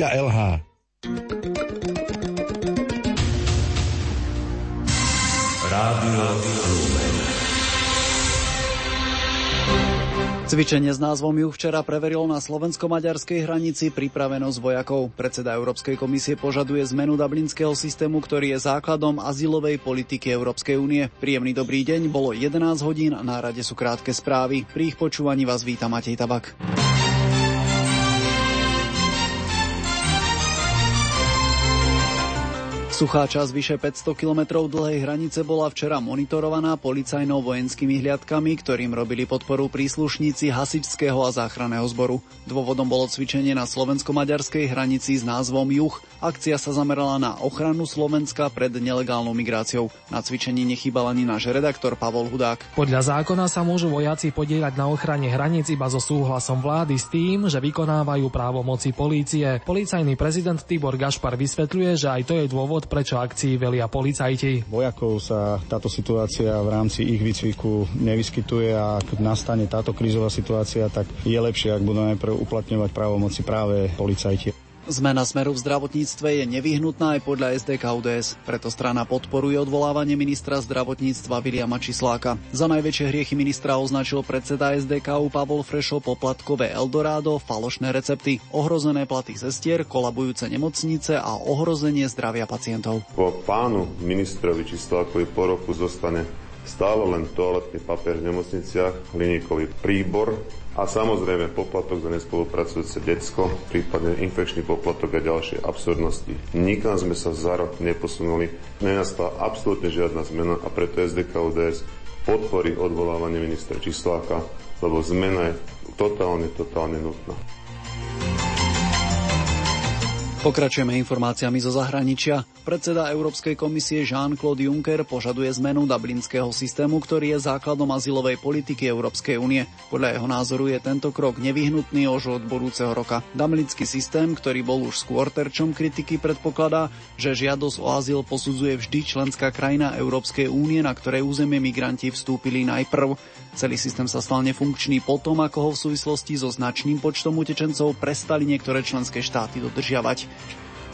Edgar LH. Rádio Cvičenie s názvom Juh včera preverilo na slovensko-maďarskej hranici pripravenosť vojakov. Predseda Európskej komisie požaduje zmenu dublinského systému, ktorý je základom azylovej politiky Európskej únie. Príjemný dobrý deň, bolo 11 hodín, na rade sú krátke správy. Pri ich počúvaní vás víta Matej Tabak. Suchá časť vyše 500 kilometrov dlhej hranice bola včera monitorovaná policajnou vojenskými hliadkami, ktorým robili podporu príslušníci hasičského a záchranného zboru. Dôvodom bolo cvičenie na slovensko-maďarskej hranici s názvom Juh. Akcia sa zamerala na ochranu Slovenska pred nelegálnou migráciou. Na cvičení nechýbal ani náš redaktor Pavol Hudák. Podľa zákona sa môžu vojaci podielať na ochrane hraníc iba so súhlasom vlády s tým, že vykonávajú právomoci polície. Policajný prezident Tibor Gašpar vysvetľuje, že aj to je dôvod, prečo akcii velia policajti. Vojakov sa táto situácia v rámci ich výcviku nevyskytuje a ak nastane táto krízová situácia, tak je lepšie, ak budú najprv uplatňovať právomoci práve policajti. Zmena smeru v zdravotníctve je nevyhnutná aj podľa SDK UDS, preto strana podporuje odvolávanie ministra zdravotníctva Viliama Čisláka. Za najväčšie hriechy ministra označil predseda SDKU Pavol Frešo poplatkové Eldorado, falošné recepty, ohrozené platy sestier, kolabujúce nemocnice a ohrozenie zdravia pacientov. Po pánu ministrovi Čislákovi po roku zostane stále len toaletný papier v nemocniciach, hliníkový príbor, a samozrejme poplatok za nespolupracujúce decko, prípadne infekčný poplatok a ďalšie absurdnosti. Nikam sme sa za rok neposunuli, nenastala absolútne žiadna zmena a preto SDK ODS podporí odvolávanie ministra Čisláka, lebo zmena je totálne, totálne nutná. Pokračujeme informáciami zo zahraničia. Predseda Európskej komisie Jean-Claude Juncker požaduje zmenu dublinského systému, ktorý je základom azylovej politiky Európskej únie. Podľa jeho názoru je tento krok nevyhnutný už od budúceho roka. Dublinský systém, ktorý bol už skôr terčom kritiky, predpokladá, že žiadosť o azyl posudzuje vždy členská krajina Európskej únie, na ktorej územie migranti vstúpili najprv. Celý systém sa stal nefunkčný potom, ako ho v súvislosti so značným počtom utečencov prestali niektoré členské štáty dodržiavať.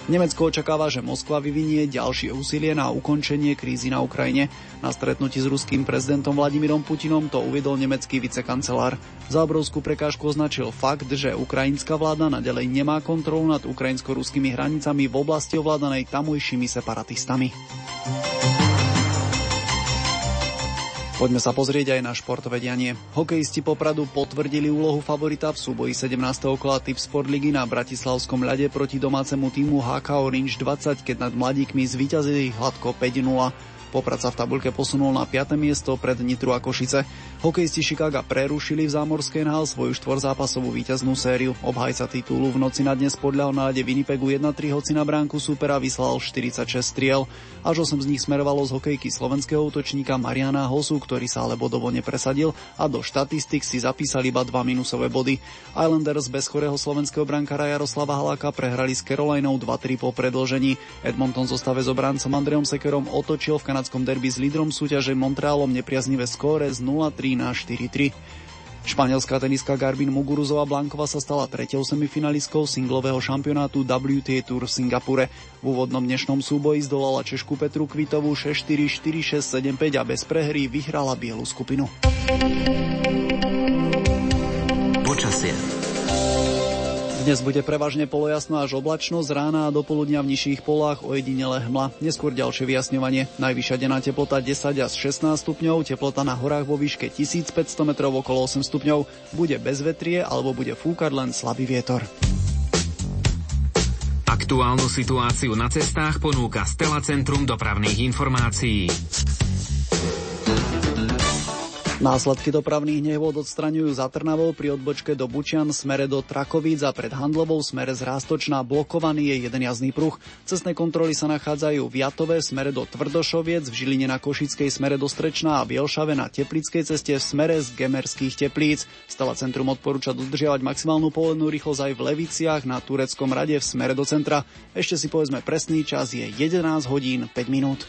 Nemecko očakáva, že Moskva vyvinie ďalšie úsilie na ukončenie krízy na Ukrajine. Na stretnutí s ruským prezidentom Vladimírom Putinom to uviedol nemecký vicekancelár. Za obrovskú prekážku označil fakt, že ukrajinská vláda nadalej nemá kontrolu nad ukrajinsko-ruskými hranicami v oblasti ovládanej tamojšími separatistami. Poďme sa pozrieť aj na športové dianie. Hokejisti Popradu potvrdili úlohu favorita v súboji 17. kola Tip Sport ligy na Bratislavskom ľade proti domácemu týmu HK Orange 20, keď nad mladíkmi zvíťazili hladko 5-0. Poprad sa v tabulke posunul na 5. miesto pred Nitru a Košice. Hokejisti Chicago prerušili v zámorskej NHL svoju štvorzápasovú víťaznú sériu. Obhajca titulu v noci na dnes podľa na ľade Winnipegu 1-3, hoci na bránku supera vyslal 46 striel. Až 8 z nich smerovalo z hokejky slovenského útočníka Mariana Hosu, ktorý sa ale bodovo nepresadil a do štatistik si zapísali iba dva minusové body. Islanders bez chorého slovenského brankára Jaroslava Haláka prehrali s Carolinou 2-3 po predlžení. Edmonton zostave s obrancom Andreom Sekerom otočil v kanadskom derby s lídrom súťaže Montrealom nepriaznivé skóre z 0-3 na 4-3. Španielská tenistka Garbin Muguruzova Blankova sa stala tretou semifinalistkou singlového šampionátu WTA Tour v Singapure. V úvodnom dnešnom súboji zdolala Češku Petru Kvitovú 6-4, 4-6, 7-5 a bez prehry vyhrala bielu skupinu. Dnes bude prevažne polojasno až oblačno, z rána a do poludnia v nižších polách ojedinele hmla. Neskôr ďalšie vyjasňovanie. Najvyššia denná teplota 10 až 16 stupňov, teplota na horách vo výške 1500 metrov okolo 8 stupňov. Bude bez vetrie alebo bude fúkať len slabý vietor. Aktuálnu situáciu na cestách ponúka Stela Centrum dopravných informácií. Následky dopravných nehôd odstraňujú za Trnavou pri odbočke do Bučian smere do Trakovíc a pred Handlovou smere z Rástočná blokovaný je jeden jazdný pruh. Cestné kontroly sa nachádzajú v Jatove smere do Tvrdošoviec, v Žiline na Košickej smere do Strečná a v Jelšave na Teplickej ceste v smere z Gemerských teplíc. Stala centrum odporúča dodržiavať maximálnu povolenú rýchlosť aj v Leviciach na Tureckom rade v smere do centra. Ešte si povedzme presný čas je 11 hodín 5 minút.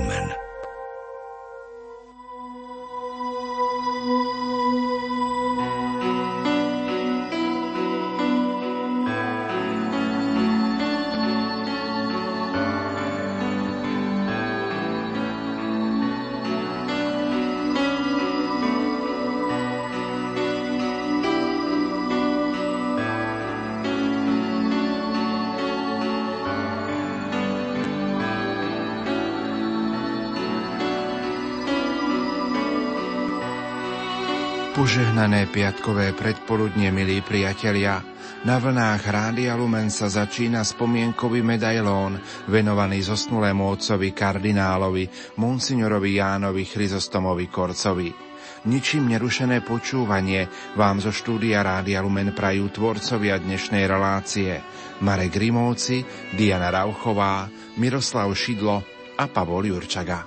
Požehnané piatkové predpoludne, milí priatelia. Na vlnách Rádia Lumen sa začína spomienkový medailón venovaný zosnulému otcovi kardinálovi, monsignorovi Jánovi Chryzostomovi Korcovi. Ničím nerušené počúvanie vám zo štúdia Rádia Lumen prajú tvorcovia dnešnej relácie Marek Grimovci, Diana Rauchová, Miroslav Šidlo a Pavol Jurčaga.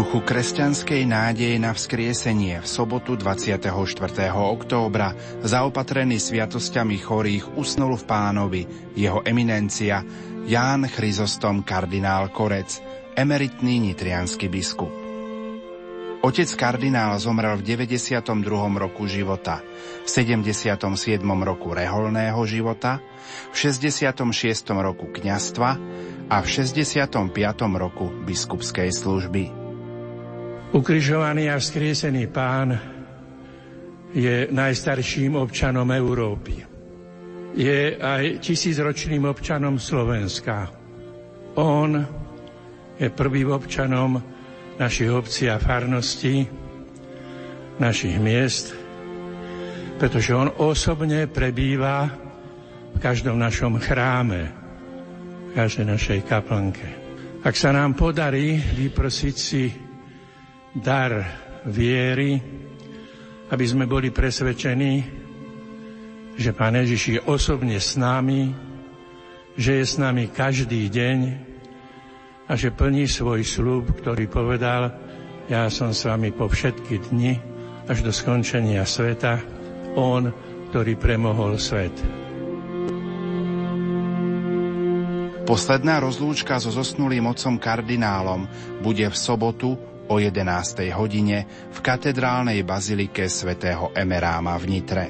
Duchu kresťanskej nádeje na vzkriesenie v sobotu 24. októbra zaopatrený sviatosťami chorých usnul v pánovi jeho eminencia Ján Chryzostom kardinál Korec, emeritný nitrianský biskup. Otec kardinál zomrel v 92. roku života, v 77. roku reholného života, v 66. roku kňastva a v 65. roku biskupskej služby. Ukrižovaný a vzkriesený pán je najstarším občanom Európy. Je aj tisícročným občanom Slovenska. On je prvým občanom našich obcí a farností, našich miest, pretože on osobne prebýva v každom našom chráme, v každej našej kaplnke. Ak sa nám podarí vyprosiť si dar viery, aby sme boli presvedčení, že Pán Ježiš je osobne s nami, že je s nami každý deň a že plní svoj slúb, ktorý povedal, ja som s vami po všetky dni až do skončenia sveta, On, ktorý premohol svet. Posledná rozlúčka so zosnulým otcom kardinálom bude v sobotu o 11. hodine v katedrálnej bazilike svätého Emeráma v Nitre.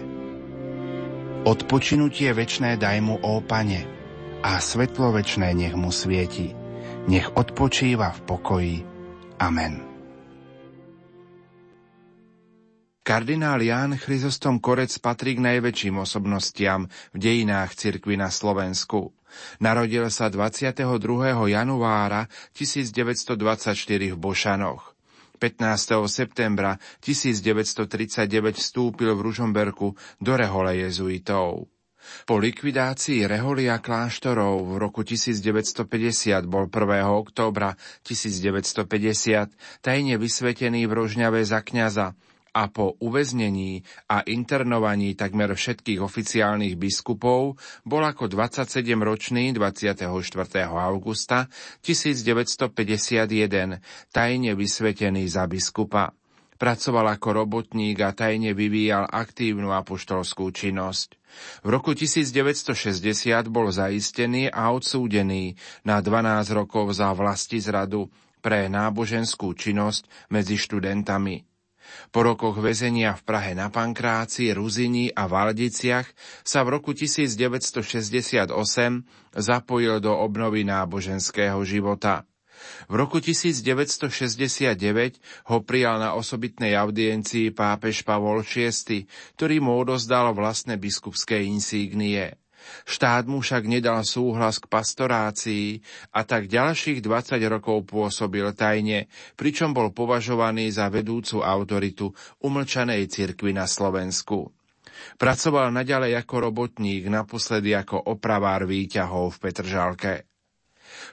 Odpočinutie večné daj mu, ó Pane, a svetlo večné nech mu svieti. Nech odpočíva v pokoji. Amen. Kardinál Ján Chryzostom Korec patrí k najväčším osobnostiam v dejinách cirkvy na Slovensku. Narodil sa 22. januára 1924 v Bošanoch. 15. septembra 1939 vstúpil v Ružomberku do rehole jezuitov. Po likvidácii reholia kláštorov v roku 1950 bol 1. októbra 1950 tajne vysvetený v Rožňave za kňaza a po uväznení a internovaní takmer všetkých oficiálnych biskupov bol ako 27-ročný 24. augusta 1951 tajne vysvetený za biskupa. Pracoval ako robotník a tajne vyvíjal aktívnu apoštolskú činnosť. V roku 1960 bol zaistený a odsúdený na 12 rokov za vlasti zradu pre náboženskú činnosť medzi študentami. Po rokoch väzenia v Prahe na Pankráci, Ruzini a Valdiciach sa v roku 1968 zapojil do obnovy náboženského života. V roku 1969 ho prijal na osobitnej audiencii pápež Pavol VI, ktorý mu odozdal vlastné biskupské insígnie. Štát mu však nedal súhlas k pastorácii a tak ďalších 20 rokov pôsobil tajne, pričom bol považovaný za vedúcu autoritu umlčanej cirkvi na Slovensku. Pracoval naďalej ako robotník, naposledy ako opravár výťahov v Petržalke.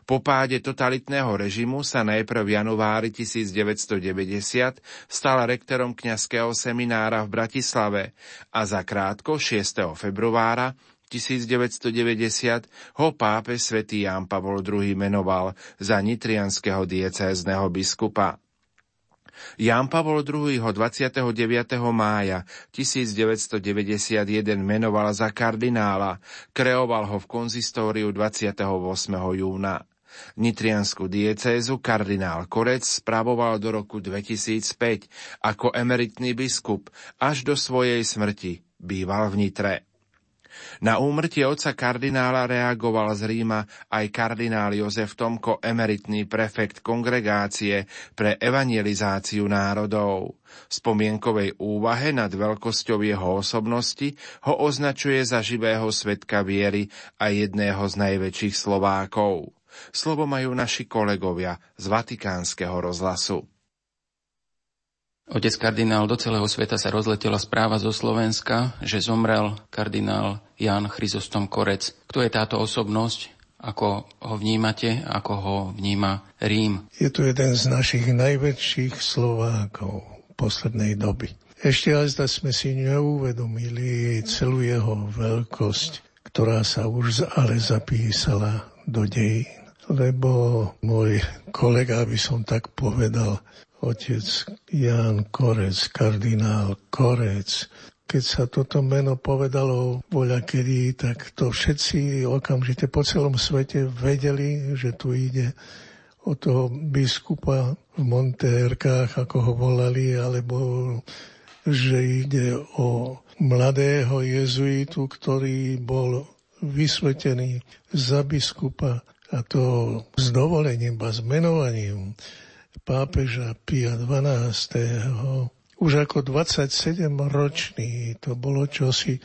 Po páde totalitného režimu sa najprv v januári 1990 stal rektorom kňazského seminára v Bratislave a za krátko 6. februára 1990 ho pápe svätý Ján Pavol II menoval za nitrianského diecézneho biskupa. Ján Pavol II ho 29. mája 1991 menoval za kardinála, kreoval ho v konzistóriu 28. júna. Nitriansku diecézu kardinál Korec spravoval do roku 2005 ako emeritný biskup až do svojej smrti. Býval v Nitre. Na úmrtie otca kardinála reagoval z Ríma aj kardinál Jozef Tomko, emeritný prefekt kongregácie pre evangelizáciu národov. V spomienkovej úvahe nad veľkosťou jeho osobnosti ho označuje za živého svetka viery a jedného z najväčších Slovákov. Slovo majú naši kolegovia z Vatikánskeho rozhlasu. Otec kardinál, do celého sveta sa rozletela správa zo Slovenska, že zomrel kardinál Jan Chryzostom Korec. Kto je táto osobnosť? Ako ho vnímate? Ako ho vníma Rím? Je to jeden z našich najväčších Slovákov poslednej doby. Ešte aj zda sme si neuvedomili celú jeho veľkosť, ktorá sa už ale zapísala do dejín. Lebo môj kolega, by som tak povedal, otec Jan Korec, kardinál Korec. Keď sa toto meno povedalo voľa kedy, tak to všetci okamžite po celom svete vedeli, že tu ide o toho biskupa v Monterkách, ako ho volali, alebo že ide o mladého jezuitu, ktorý bol vysvetený za biskupa a to s dovolením a s menovaním pápeža Pia XII. Už ako 27-ročný to bolo čosi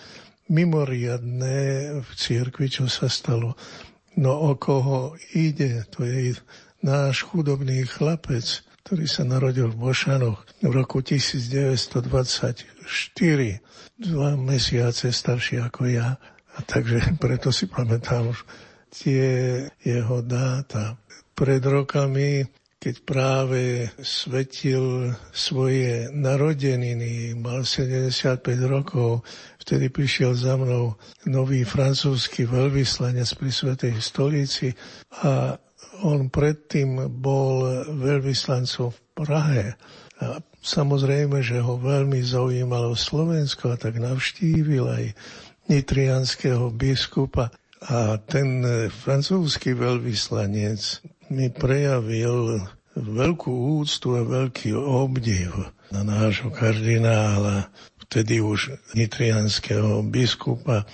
mimoriadné v cirkvi, čo sa stalo. No o koho ide, to je náš chudobný chlapec, ktorý sa narodil v Bošanoch v roku 1924, dva mesiace starší ako ja. A takže preto si pamätám už tie jeho dáta. Pred rokami keď práve svetil svoje narodeniny, mal 75 rokov, vtedy prišiel za mnou nový francúzsky veľvyslanec pri Svetej stolici a on predtým bol veľvyslancom v Prahe. A samozrejme, že ho veľmi zaujímalo Slovensko a tak navštívil aj nitrianského biskupa. A ten francúzsky veľvyslanec mi prejavil veľkú úctu a veľký obdiv na nášho kardinála, vtedy už nitrianského biskupa.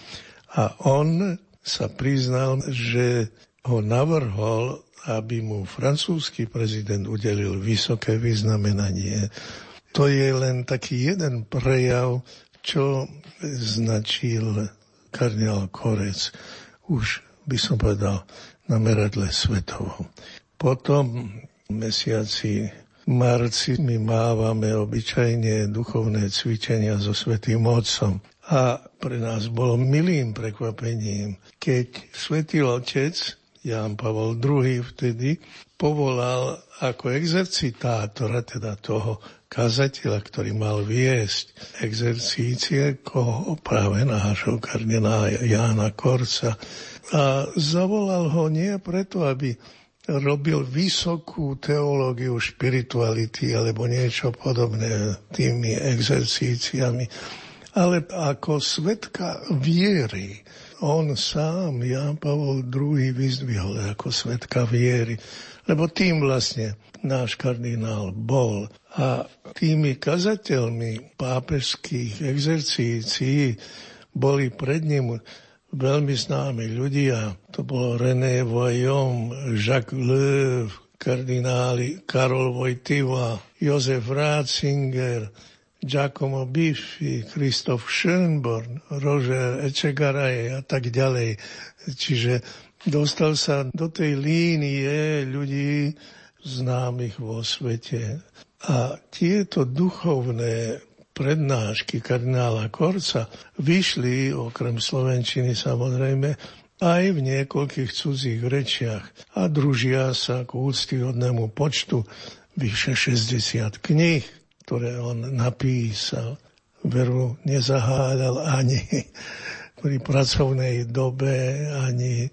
A on sa priznal, že ho navrhol, aby mu francúzsky prezident udelil vysoké vyznamenanie. To je len taký jeden prejav, čo značil kardinál Korec. Už by som povedal, na meradle svetovom. Potom v mesiaci marci my mávame obyčajne duchovné cvičenia so Svetým Otcom. A pre nás bolo milým prekvapením, keď Svetý Otec, Ján Pavol II vtedy, povolal ako exercitátora, teda toho kazateľa, ktorý mal viesť exercície, koho práve nášho kardinála Jána Korca, a zavolal ho nie preto, aby robil vysokú teológiu špirituality alebo niečo podobné tými exercíciami, ale ako svetka viery. On sám, Jan Pavol II, vyzdvihol ako svetka viery, lebo tým vlastne náš kardinál bol. A tými kazateľmi pápežských exercícií boli pred ním veľmi známi ľudia. To bolo René Voyon, Jacques Löw, kardináli Karol Vojtiva, Jozef Ratzinger, Giacomo Biffi, Christoph Schönborn, Roger Echegaraje a tak ďalej. Čiže dostal sa do tej línie ľudí známych vo svete. A tieto duchovné prednášky kardinála Korca vyšli, okrem Slovenčiny samozrejme, aj v niekoľkých cudzích rečiach a družia sa k úctyhodnému počtu vyše 60 kníh ktoré on napísal. Veru nezaháľal ani pri pracovnej dobe, ani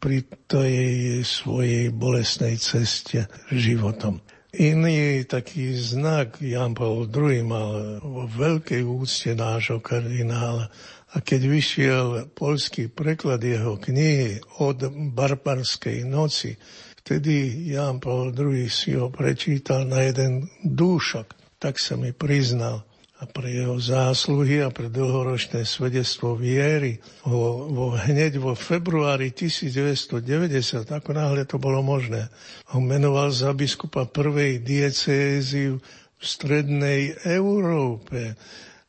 pri tej svojej bolesnej ceste životom. Iný taký znak Jan Paul II mal vo veľkej úcte nášho kardinála. A keď vyšiel polský preklad jeho knihy od barbarskej noci, vtedy Jan Paul II si ho prečítal na jeden dúšok tak sa mi priznal pre jeho zásluhy a pre dlhoročné svedectvo viery ho, ho hneď vo februári 1990, ako náhle to bolo možné, ho menoval za biskupa prvej diecézy v strednej Európe.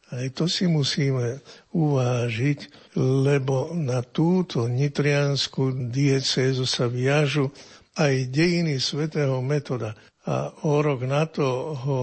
Aj to si musíme uvážiť, lebo na túto nitrianskú diecézu sa viažu aj dejiny svätého metoda. A o rok na to ho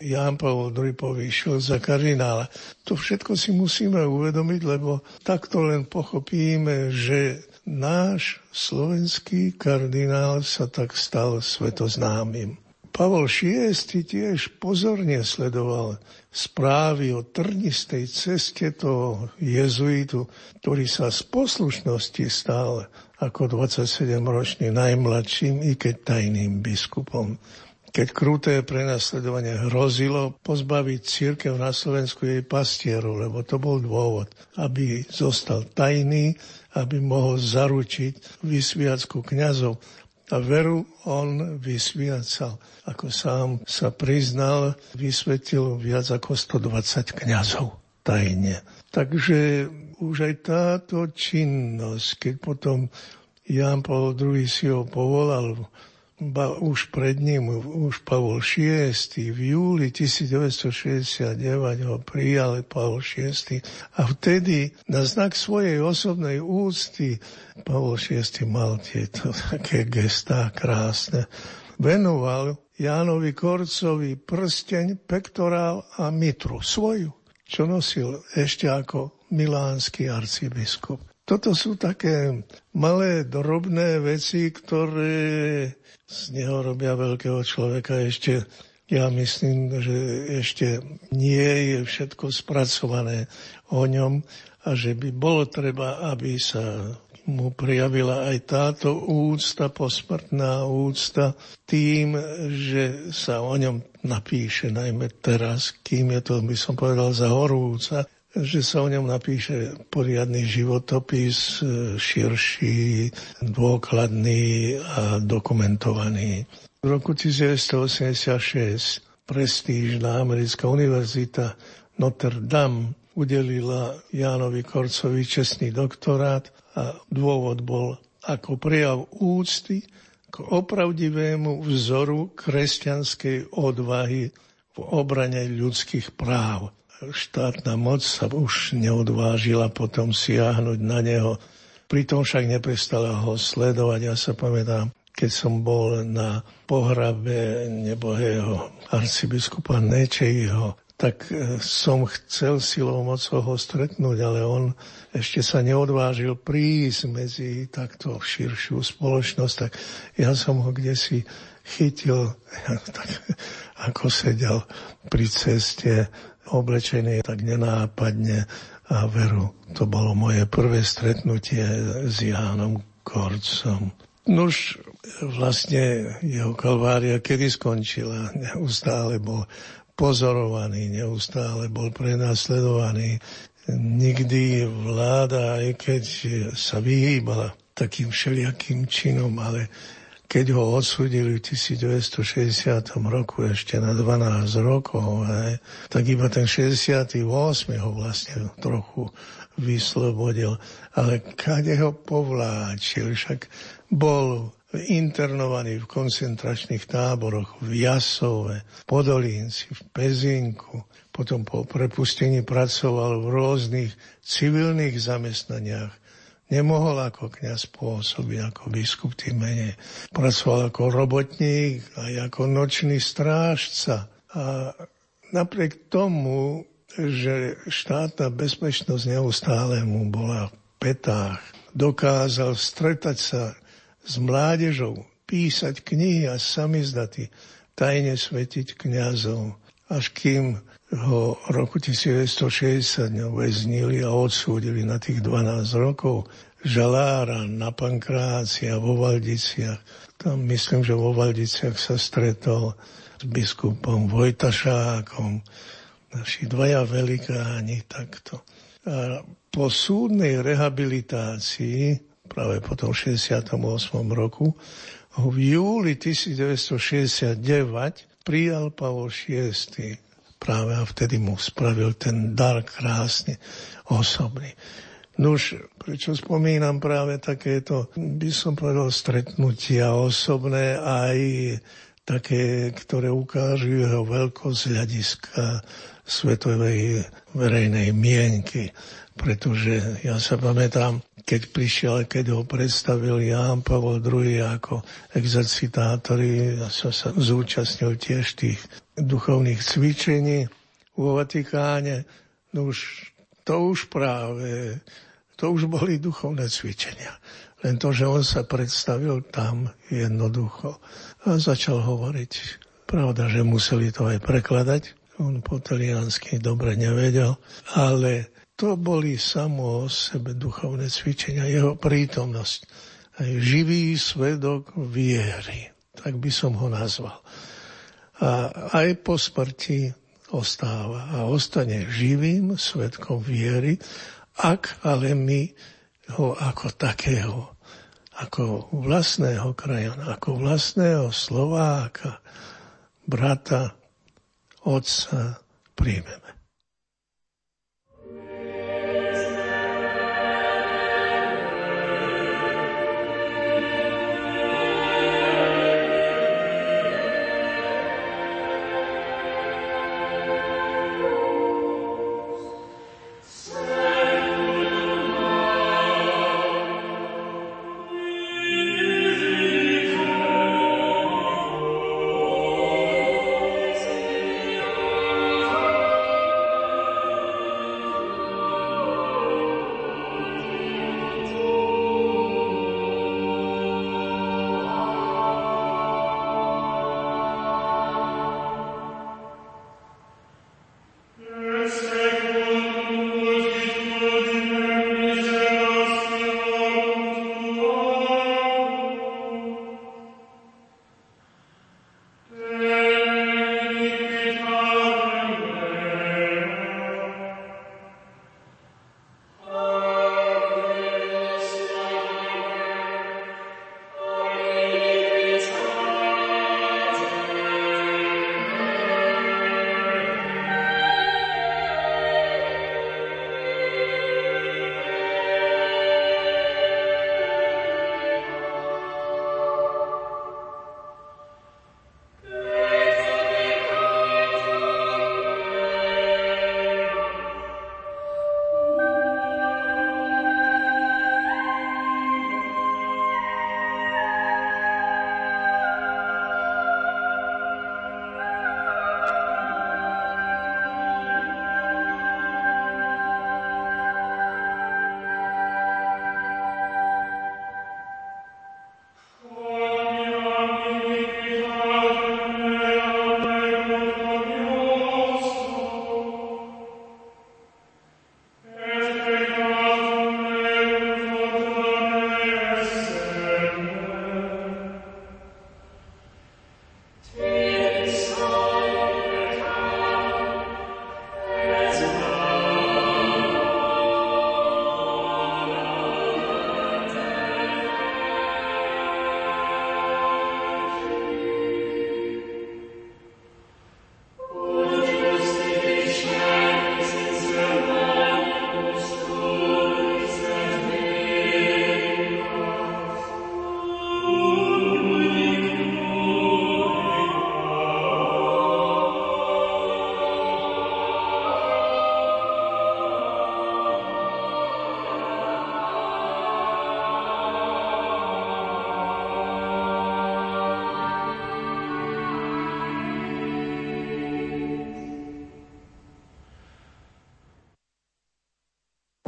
Ján Pavel II povýšil za kardinála. To všetko si musíme uvedomiť, lebo takto len pochopíme, že náš slovenský kardinál sa tak stal svetoznámym. Pavol VI tiež pozorne sledoval správy o trnistej ceste toho jezuitu, ktorý sa z poslušnosti stal ako 27-ročný najmladším, i keď tajným biskupom keď kruté prenasledovanie hrozilo pozbaviť církev na Slovensku jej pastierov, lebo to bol dôvod, aby zostal tajný, aby mohol zaručiť vysviacku kňazov. A veru on vysviacal. Ako sám sa priznal, vysvetil viac ako 120 kňazov tajne. Takže už aj táto činnosť, keď potom Jan Paul II si ho povolal ba už pred ním, už Pavol VI v júli 1969 ho prijal Pavol VI a vtedy na znak svojej osobnej úcty Pavol VI mal tieto také gestá krásne. Venoval Jánovi Korcovi prsteň, pektorál a mitru svoju, čo nosil ešte ako milánsky arcibiskup. Toto sú také malé, drobné veci, ktoré z neho robia veľkého človeka. Ešte ja myslím, že ešte nie je všetko spracované o ňom a že by bolo treba, aby sa mu prijavila aj táto úcta, posmrtná úcta, tým, že sa o ňom napíše, najmä teraz, kým je to, by som povedal, za horúca, že sa o ňom napíše poriadny životopis, e, širší, dôkladný a dokumentovaný. V roku 1986 prestížna americká univerzita Notre Dame udelila Jánovi Korcovi čestný doktorát a dôvod bol ako prejav úcty k opravdivému vzoru kresťanskej odvahy v obrane ľudských práv štátna moc sa už neodvážila potom siahnuť na neho. Pritom však neprestala ho sledovať. Ja sa pamätám, keď som bol na pohrabe nebohého arcibiskupa Nečejho, tak e, som chcel silou mocou ho stretnúť, ale on ešte sa neodvážil prísť medzi takto širšiu spoločnosť, tak ja som ho kde si chytil, tak ako sedel pri ceste oblečený tak nenápadne a veru. To bolo moje prvé stretnutie s Jánom Korcom. Nuž vlastne jeho kalvária kedy skončila. Neustále bol pozorovaný, neustále bol prenasledovaný. Nikdy vláda, aj keď sa vyhýbala takým všelijakým činom, ale keď ho odsudili v 1960 roku ešte na 12 rokov, hej, tak iba ten 68. ho vlastne trochu vyslobodil. Ale kade ho povláčil, však bol internovaný v koncentračných táboroch v Jasove, Podolínci, v Pezinku. Potom po prepustení pracoval v rôznych civilných zamestnaniach. Nemohol ako kniaz pôsobiť ako biskup tým menej. Pracoval ako robotník aj ako nočný strážca. A napriek tomu, že štátna bezpečnosť neustále mu bola v petách, dokázal stretať sa s mládežou, písať knihy a samizdaty, tajne svetiť kniazov, až kým ho roku 1960 väznili a odsúdili na tých 12 rokov žalára na Pankráci a vo Valdiciach. Tam myslím, že vo Valdiciach sa stretol s biskupom Vojtašákom, naši dvaja velikáni takto. A po súdnej rehabilitácii práve po tom 68. roku, v júli 1969 prijal Pavol VI. Práve a vtedy mu spravil ten dar krásne osobný. Nuž, prečo spomínam práve takéto, by som povedal, stretnutia osobné aj také, ktoré ukážu jeho veľkosť hľadiska svetovej verejnej mienky. Pretože ja sa pamätám, keď prišiel, keď ho predstavil Ján Pavol II ako exercitátori, ja som sa zúčastnil tiež tých duchovných cvičení vo Vatikáne. No už, to už práve, to už boli duchovné cvičenia. Len to, že on sa predstavil tam jednoducho a začal hovoriť. Pravda, že museli to aj prekladať. On po taliansky dobre nevedel, ale to boli samo o sebe duchovné cvičenia, jeho prítomnosť. Aj živý svedok viery, tak by som ho nazval. A aj po smrti ostáva a ostane živým svedkom viery, ak ale my ho ako takého, ako vlastného krajana, ako vlastného Slováka, brata, otca príjmeme.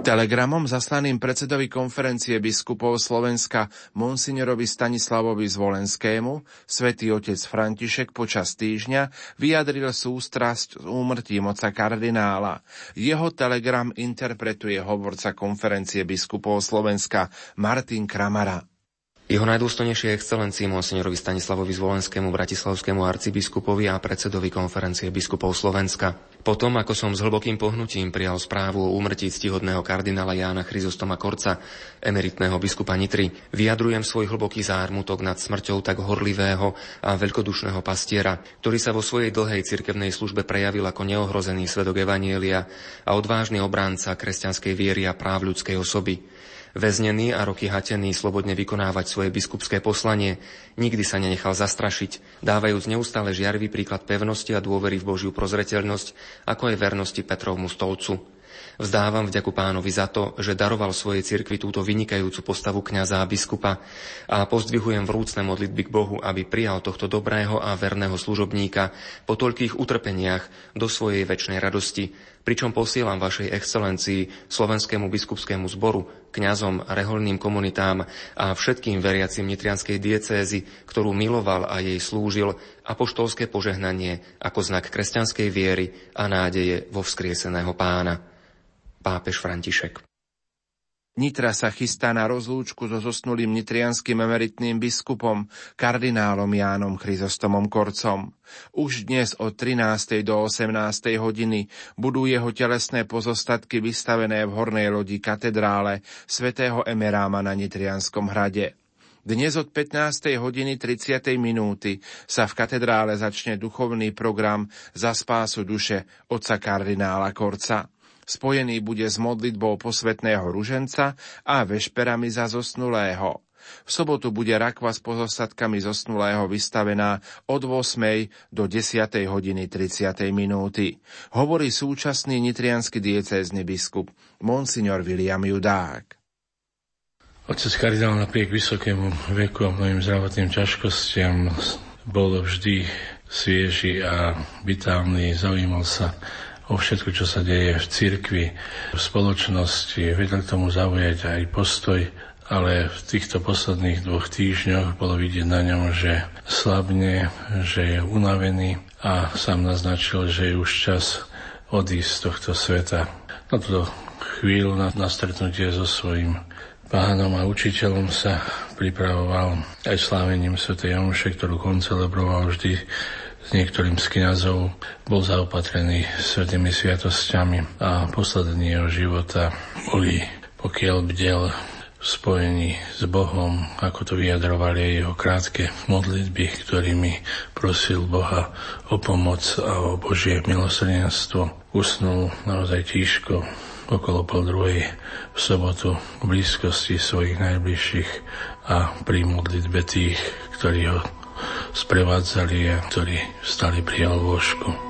Telegramom zaslaným predsedovi konferencie biskupov Slovenska monsignorovi Stanislavovi Zvolenskému svätý otec František počas týždňa vyjadril sústrasť s úmrtím oca kardinála. Jeho telegram interpretuje hovorca konferencie biskupov Slovenska Martin Kramara. Jeho najdôstojnejšie excelencii monsignorovi Stanislavovi Zvolenskému bratislavskému arcibiskupovi a predsedovi konferencie biskupov Slovenska. Potom, ako som s hlbokým pohnutím prijal správu o úmrtí ctihodného kardinála Jána Chryzostoma Korca, emeritného biskupa Nitry, vyjadrujem svoj hlboký zármutok nad smrťou tak horlivého a veľkodušného pastiera, ktorý sa vo svojej dlhej cirkevnej službe prejavil ako neohrozený svedok Evanielia a odvážny obránca kresťanskej viery a práv ľudskej osoby. Väznený a roky hatený slobodne vykonávať svoje biskupské poslanie, nikdy sa nenechal zastrašiť, dávajúc neustále žiarivý príklad pevnosti a dôvery v Božiu prozreteľnosť, ako aj vernosti Petrovmu stolcu. Vzdávam vďaku pánovi za to, že daroval svojej cirkvi túto vynikajúcu postavu kňaza a biskupa a pozdvihujem vrúcne modlitby k Bohu, aby prijal tohto dobrého a verného služobníka po toľkých utrpeniach do svojej väčšnej radosti, pričom posielam vašej excelencii slovenskému biskupskému zboru, kňazom, reholným komunitám a všetkým veriacim nitrianskej diecézy, ktorú miloval a jej slúžil, apoštolské požehnanie ako znak kresťanskej viery a nádeje vo vzkrieseného pána pápež František. Nitra sa chystá na rozlúčku so zosnulým nitrianským emeritným biskupom, kardinálom Jánom Chryzostomom Korcom. Už dnes od 13. do 18. hodiny budú jeho telesné pozostatky vystavené v hornej lodi katedrále svätého Emeráma na Nitrianskom hrade. Dnes od 15. hodiny 30. minúty sa v katedrále začne duchovný program za spásu duše otca kardinála Korca spojený bude s modlitbou posvetného ruženca a vešperami za zosnulého. V sobotu bude rakva s pozostatkami zosnulého vystavená od 8. do 10. hodiny 30. minúty. Hovorí súčasný nitrianský diecézny biskup Monsignor William Judák. Otec kardinál napriek vysokému veku a mnohým zdravotným ťažkostiam bol vždy svieži a vitálny, zaujímal sa o všetko, čo sa deje v cirkvi, v spoločnosti. Vedel k tomu zaujať aj postoj, ale v týchto posledných dvoch týždňoch bolo vidieť na ňom, že slabne, že je unavený a sám naznačil, že je už čas odísť z tohto sveta. Na túto chvíľu, na, na stretnutie so svojím pánom a učiteľom sa pripravoval aj slávením Sv. Januše, ktorú koncelebroval vždy s niektorým z kniazov bol zaopatrený svetými sviatosťami a poslední jeho života boli, pokiaľ bdel v spojení s Bohom, ako to vyjadrovali jeho krátke modlitby, ktorými prosil Boha o pomoc a o Božie milosrdenstvo. Usnul naozaj tížko okolo pol druhej v sobotu v blízkosti svojich najbližších a pri modlitbe tých, ktorí ho sprevádzali a ktorí stali pri lôžku.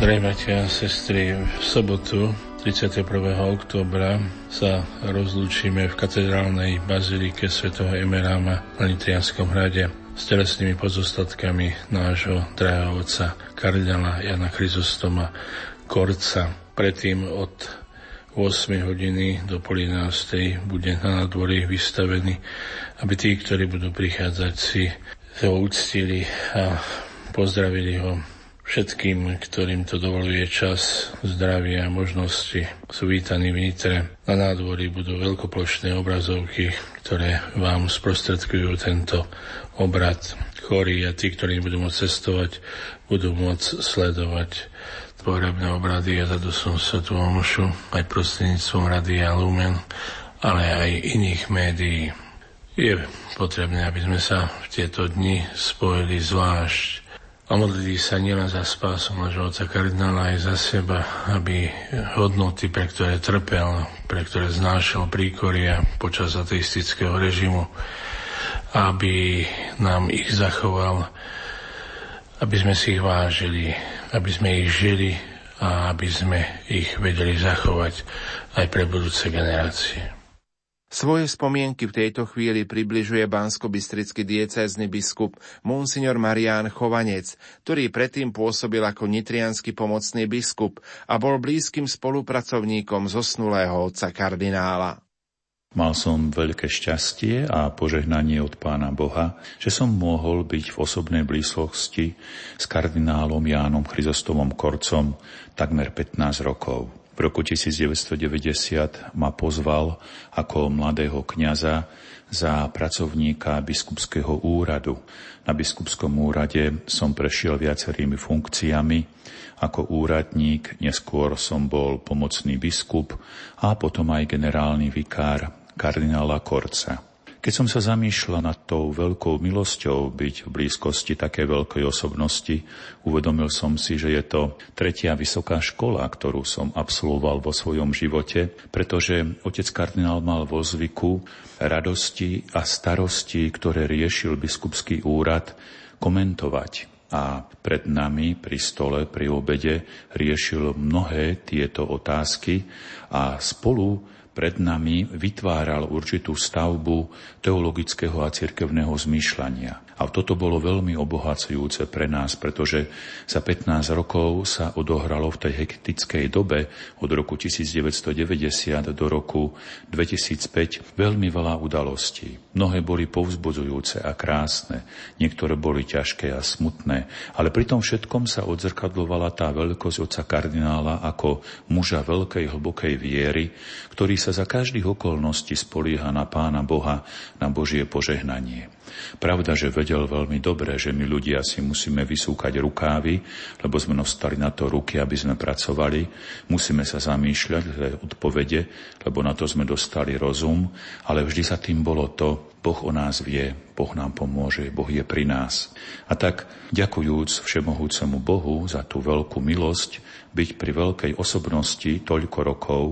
Drahí bratia a sestry, v sobotu 31. oktobra sa rozlúčime v katedrálnej bazilike svätého Emeráma na Nitrianskom hrade s telesnými pozostatkami nášho drahého otca kardinála Jana Chryzostoma Korca. Predtým od 8 hodiny do pol 11. bude na nádvorí vystavený, aby tí, ktorí budú prichádzať, si ho uctili a pozdravili ho Všetkým, ktorým to dovoluje čas, zdravie a možnosti, sú vítaní v Nitre. Na nádvorí budú veľkoplošné obrazovky, ktoré vám sprostredkujú tento obrad. Chorí a tí, ktorí budú môcť cestovať, budú môcť sledovať pohrebné obrady a sa tu omšu aj prostredníctvom Radia Lumen, ale aj iných médií. Je potrebné, aby sme sa v tieto dni spojili zvlášť a modlili sa nielen za spásu nášho otca kardinála, aj za seba, aby hodnoty, pre ktoré trpel, pre ktoré znášal príkoria počas ateistického režimu, aby nám ich zachoval, aby sme si ich vážili, aby sme ich žili a aby sme ich vedeli zachovať aj pre budúce generácie. Svoje spomienky v tejto chvíli približuje bansko-bystrický diecézny biskup Monsignor Marián Chovanec, ktorý predtým pôsobil ako nitrianský pomocný biskup a bol blízkym spolupracovníkom zosnulého otca kardinála. Mal som veľké šťastie a požehnanie od Pána Boha, že som mohol byť v osobnej blízkosti s kardinálom Jánom Chryzostovom Korcom takmer 15 rokov. V roku 1990 ma pozval ako mladého kňaza za pracovníka biskupského úradu. Na biskupskom úrade som prešiel viacerými funkciami. Ako úradník neskôr som bol pomocný biskup a potom aj generálny vikár kardinála Korca. Keď som sa zamýšľal nad tou veľkou milosťou byť v blízkosti také veľkej osobnosti, uvedomil som si, že je to tretia vysoká škola, ktorú som absolvoval vo svojom živote, pretože otec kardinál mal vo zvyku radosti a starosti, ktoré riešil biskupský úrad, komentovať. A pred nami pri stole, pri obede riešil mnohé tieto otázky a spolu pred nami vytváral určitú stavbu teologického a cirkevného zmýšľania. A toto bolo veľmi obohacujúce pre nás, pretože za 15 rokov sa odohralo v tej hektickej dobe od roku 1990 do roku 2005 veľmi veľa udalostí. Mnohé boli povzbudzujúce a krásne, niektoré boli ťažké a smutné, ale pri tom všetkom sa odzrkadlovala tá veľkosť otca kardinála ako muža veľkej hlbokej viery, ktorý sa za každých okolností spolieha na Pána Boha, na Božie požehnanie. Pravda, že vedel veľmi dobre, že my ľudia si musíme vysúkať rukávy, lebo sme nostali na to ruky, aby sme pracovali. Musíme sa zamýšľať, odpovede, lebo na to sme dostali rozum, ale vždy sa tým bolo to, Boh o nás vie, Boh nám pomôže, Boh je pri nás. A tak, ďakujúc Všemohúcemu Bohu za tú veľkú milosť, byť pri veľkej osobnosti toľko rokov,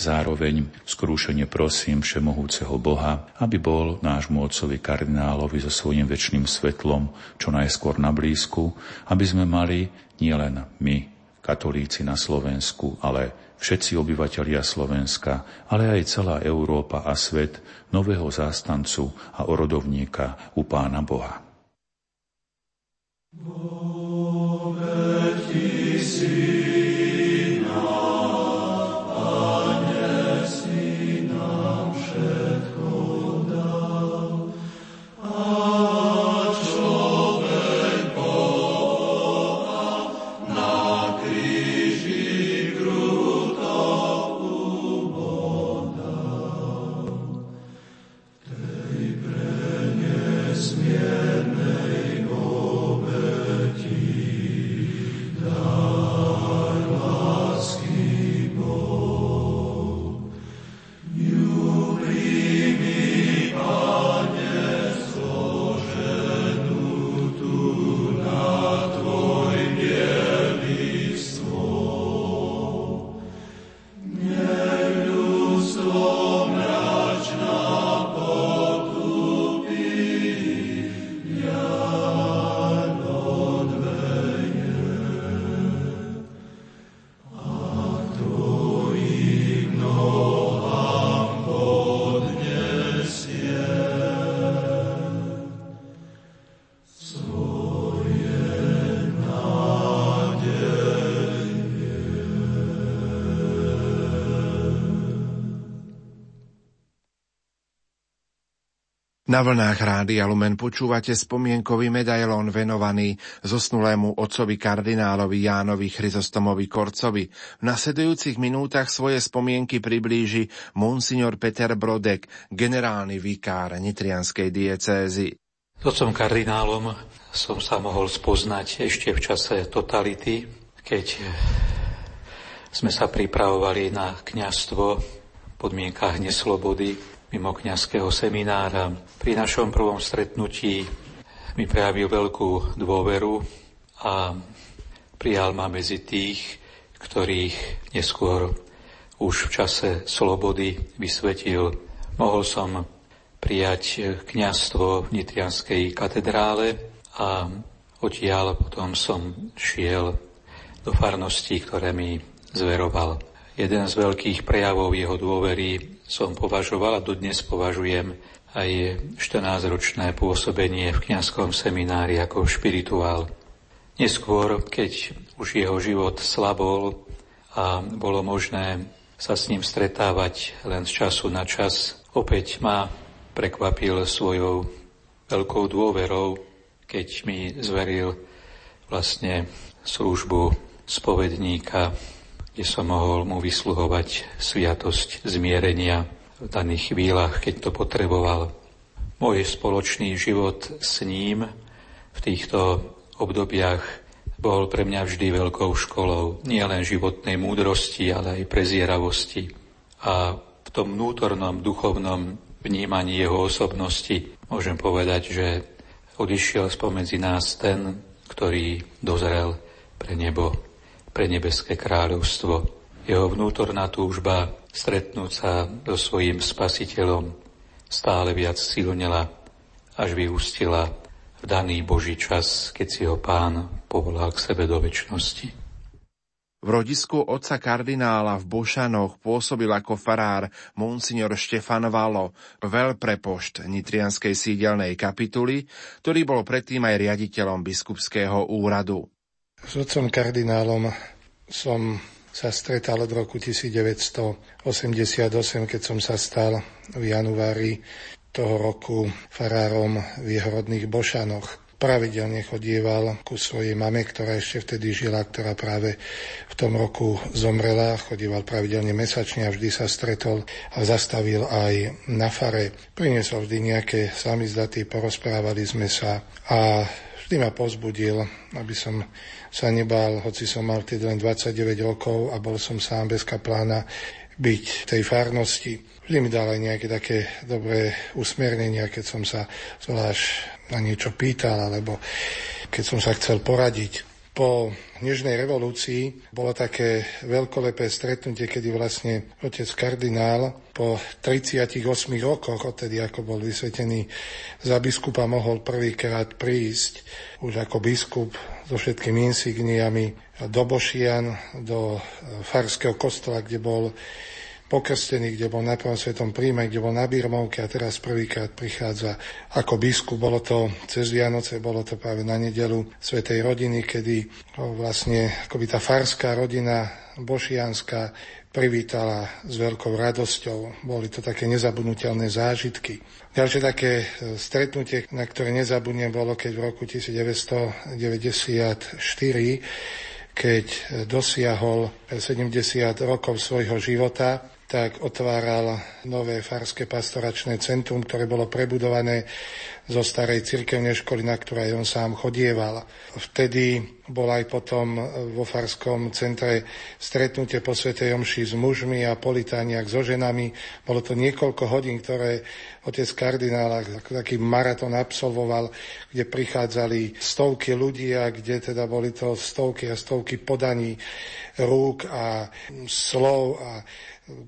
Zároveň skrúšene prosím Všemohúceho Boha, aby bol nášmu otcovi kardinálovi so svojím väčšným svetlom čo najskôr na blízku, aby sme mali nielen my, katolíci na Slovensku, ale všetci obyvatelia Slovenska, ale aj celá Európa a svet nového zástancu a orodovníka u Pána Boha. Boh, Na vlnách Rádia Lumen počúvate spomienkový medailón venovaný zosnulému otcovi kardinálovi Jánovi Chryzostomovi Korcovi. V nasledujúcich minútach svoje spomienky priblíži monsignor Peter Brodek, generálny vikár Nitrianskej diecézy. S otcom kardinálom som sa mohol spoznať ešte v čase totality, keď sme sa pripravovali na kňastvo v podmienkach neslobody mimo kňazského seminára. Pri našom prvom stretnutí mi prejavil veľkú dôveru a prijal ma medzi tých, ktorých neskôr už v čase slobody vysvetil. Mohol som prijať kňazstvo v Nitrianskej katedrále a odtiaľ potom som šiel do farností, ktoré mi zveroval. jeden z veľkých prejavov jeho dôvery som považoval a dodnes považujem aj 14-ročné pôsobenie v kňazskom seminári ako špirituál. Neskôr, keď už jeho život slabol a bolo možné sa s ním stretávať len z času na čas, opäť ma prekvapil svojou veľkou dôverou, keď mi zveril vlastne službu spovedníka, kde som mohol mu vysluhovať sviatosť zmierenia v daných chvíľach, keď to potreboval. Môj spoločný život s ním v týchto obdobiach bol pre mňa vždy veľkou školou, nie len životnej múdrosti, ale aj prezieravosti. A v tom vnútornom, duchovnom vnímaní jeho osobnosti môžem povedať, že odišiel spomedzi nás ten, ktorý dozrel pre nebo, pre nebeské kráľovstvo. Jeho vnútorná túžba stretnúť sa so svojím spasiteľom stále viac silnila, až vyústila v daný Boží čas, keď si ho pán povolal k sebe do väčšnosti. V rodisku otca kardinála v Bošanoch pôsobil ako farár monsignor Štefan Valo, veľprepošt Nitrianskej sídelnej kapituly, ktorý bol predtým aj riaditeľom biskupského úradu. S otcom kardinálom som sa stretal od roku 1988, keď som sa stal v januári toho roku farárom v jeho Bošanoch. Pravidelne chodieval ku svojej mame, ktorá ešte vtedy žila, ktorá práve v tom roku zomrela. Chodieval pravidelne mesačne a vždy sa stretol a zastavil aj na fare. Priniesol vždy nejaké samizdaty, porozprávali sme sa a vždy ma pozbudil, aby som sa nebál, hoci som mal tedy len 29 rokov a bol som sám bez kaplána, byť v tej farnosti. Vždy mi dal aj nejaké také dobré usmernenia, keď som sa zvlášť na niečo pýtal, alebo keď som sa chcel poradiť. Po Nežnej revolúcii bolo také veľkolepé stretnutie, kedy vlastne otec kardinál po 38 rokoch, odtedy ako bol vysvetený za biskupa, mohol prvýkrát prísť už ako biskup so všetkými insigniami do Bošian, do farského kostola, kde bol pokrstený, kde bol na prvom svetom príjme, kde bol na Birmovke a teraz prvýkrát prichádza ako biskup. Bolo to cez Vianoce, bolo to práve na nedelu Svetej rodiny, kedy vlastne akoby tá farská rodina bošianská privítala s veľkou radosťou. Boli to také nezabudnutelné zážitky. Ďalšie také e, stretnutie, na ktoré nezabudnem, bolo keď v roku 1994 keď dosiahol 70 rokov svojho života, tak otváral nové farské pastoračné centrum, ktoré bolo prebudované zo starej cirkevnej školy, na ktorej on sám chodieval. Vtedy bol aj potom vo farskom centre stretnutie po Svetej Omši s mužmi a politániak so ženami. Bolo to niekoľko hodín, ktoré otec kardinál taký maratón absolvoval, kde prichádzali stovky ľudí a kde teda boli to stovky a stovky podaní rúk a slov a